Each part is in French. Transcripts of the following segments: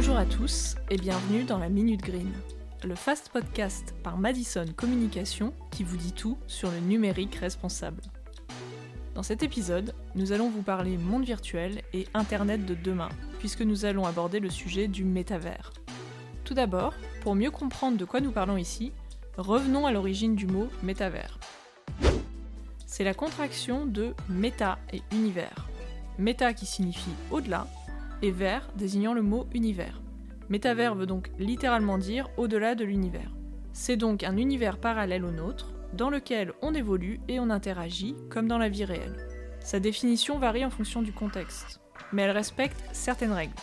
Bonjour à tous et bienvenue dans la Minute Green, le fast podcast par Madison Communication qui vous dit tout sur le numérique responsable. Dans cet épisode, nous allons vous parler monde virtuel et Internet de demain, puisque nous allons aborder le sujet du métavers. Tout d'abord, pour mieux comprendre de quoi nous parlons ici, revenons à l'origine du mot métavers. C'est la contraction de méta et univers. Méta qui signifie au-delà et vers désignant le mot univers. Métavers veut donc littéralement dire au-delà de l'univers. C'est donc un univers parallèle au nôtre, dans lequel on évolue et on interagit comme dans la vie réelle. Sa définition varie en fonction du contexte, mais elle respecte certaines règles.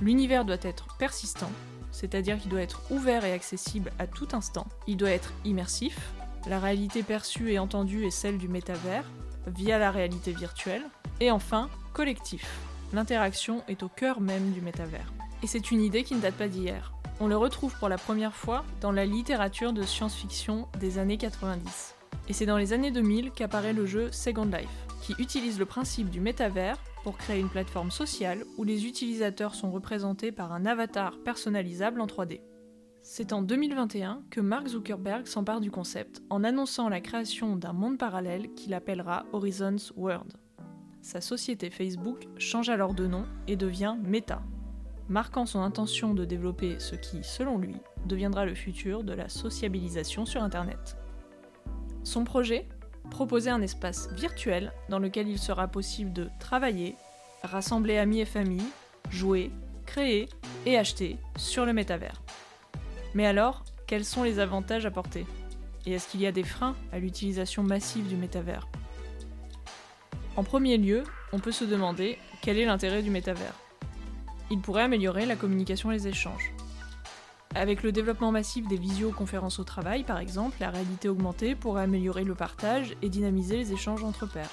L'univers doit être persistant, c'est-à-dire qu'il doit être ouvert et accessible à tout instant. Il doit être immersif, la réalité perçue et entendue est celle du métavers, via la réalité virtuelle. Et enfin, collectif. L'interaction est au cœur même du métavers. Et c'est une idée qui ne date pas d'hier. On le retrouve pour la première fois dans la littérature de science-fiction des années 90. Et c'est dans les années 2000 qu'apparaît le jeu Second Life, qui utilise le principe du métavers pour créer une plateforme sociale où les utilisateurs sont représentés par un avatar personnalisable en 3D. C'est en 2021 que Mark Zuckerberg s'empare du concept en annonçant la création d'un monde parallèle qu'il appellera Horizons World. Sa société Facebook change alors de nom et devient Meta, marquant son intention de développer ce qui, selon lui, deviendra le futur de la sociabilisation sur Internet. Son projet? Proposer un espace virtuel dans lequel il sera possible de travailler, rassembler amis et familles, jouer, créer et acheter sur le métavers. Mais alors, quels sont les avantages apportés? Et est-ce qu'il y a des freins à l'utilisation massive du métavers? En premier lieu, on peut se demander quel est l'intérêt du métavers il pourrait améliorer la communication et les échanges. Avec le développement massif des visioconférences au travail, par exemple, la réalité augmentée pourrait améliorer le partage et dynamiser les échanges entre pairs.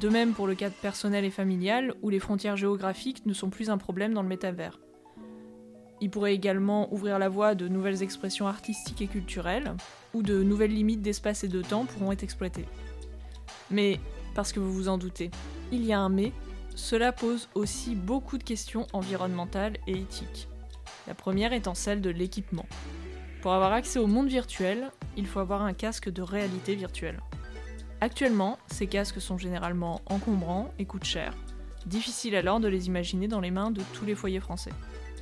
De même pour le cadre personnel et familial, où les frontières géographiques ne sont plus un problème dans le métavers. Il pourrait également ouvrir la voie de nouvelles expressions artistiques et culturelles, où de nouvelles limites d'espace et de temps pourront être exploitées. Mais, parce que vous vous en doutez, il y a un mais cela pose aussi beaucoup de questions environnementales et éthiques. La première étant celle de l'équipement. Pour avoir accès au monde virtuel, il faut avoir un casque de réalité virtuelle. Actuellement, ces casques sont généralement encombrants et coûtent cher. Difficile alors de les imaginer dans les mains de tous les foyers français.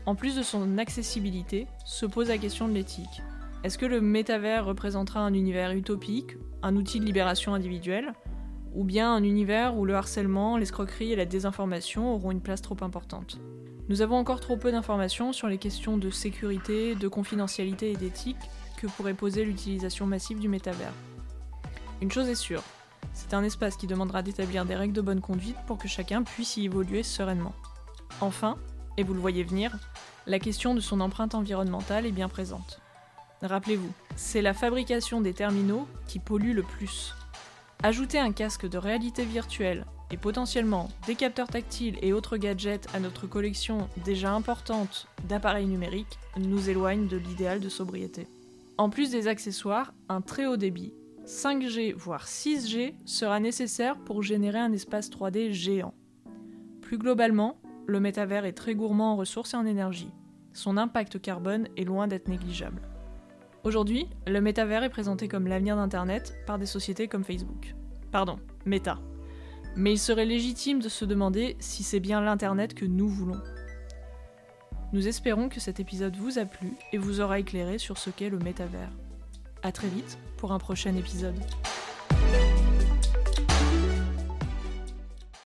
En plus de son accessibilité, se pose la question de l'éthique. Est-ce que le métavers représentera un univers utopique, un outil de libération individuelle, ou bien un univers où le harcèlement, l'escroquerie et la désinformation auront une place trop importante. Nous avons encore trop peu d'informations sur les questions de sécurité, de confidentialité et d'éthique que pourrait poser l'utilisation massive du métavers. Une chose est sûre, c'est un espace qui demandera d'établir des règles de bonne conduite pour que chacun puisse y évoluer sereinement. Enfin, et vous le voyez venir, la question de son empreinte environnementale est bien présente. Rappelez-vous, c'est la fabrication des terminaux qui pollue le plus. Ajouter un casque de réalité virtuelle et potentiellement des capteurs tactiles et autres gadgets à notre collection déjà importante d'appareils numériques nous éloigne de l'idéal de sobriété. En plus des accessoires, un très haut débit, 5G voire 6G, sera nécessaire pour générer un espace 3D géant. Plus globalement, le métavers est très gourmand en ressources et en énergie. Son impact carbone est loin d'être négligeable. Aujourd'hui, le métavers est présenté comme l'avenir d'Internet par des sociétés comme Facebook. Pardon, Meta. Mais il serait légitime de se demander si c'est bien l'Internet que nous voulons. Nous espérons que cet épisode vous a plu et vous aura éclairé sur ce qu'est le métavers. A très vite pour un prochain épisode.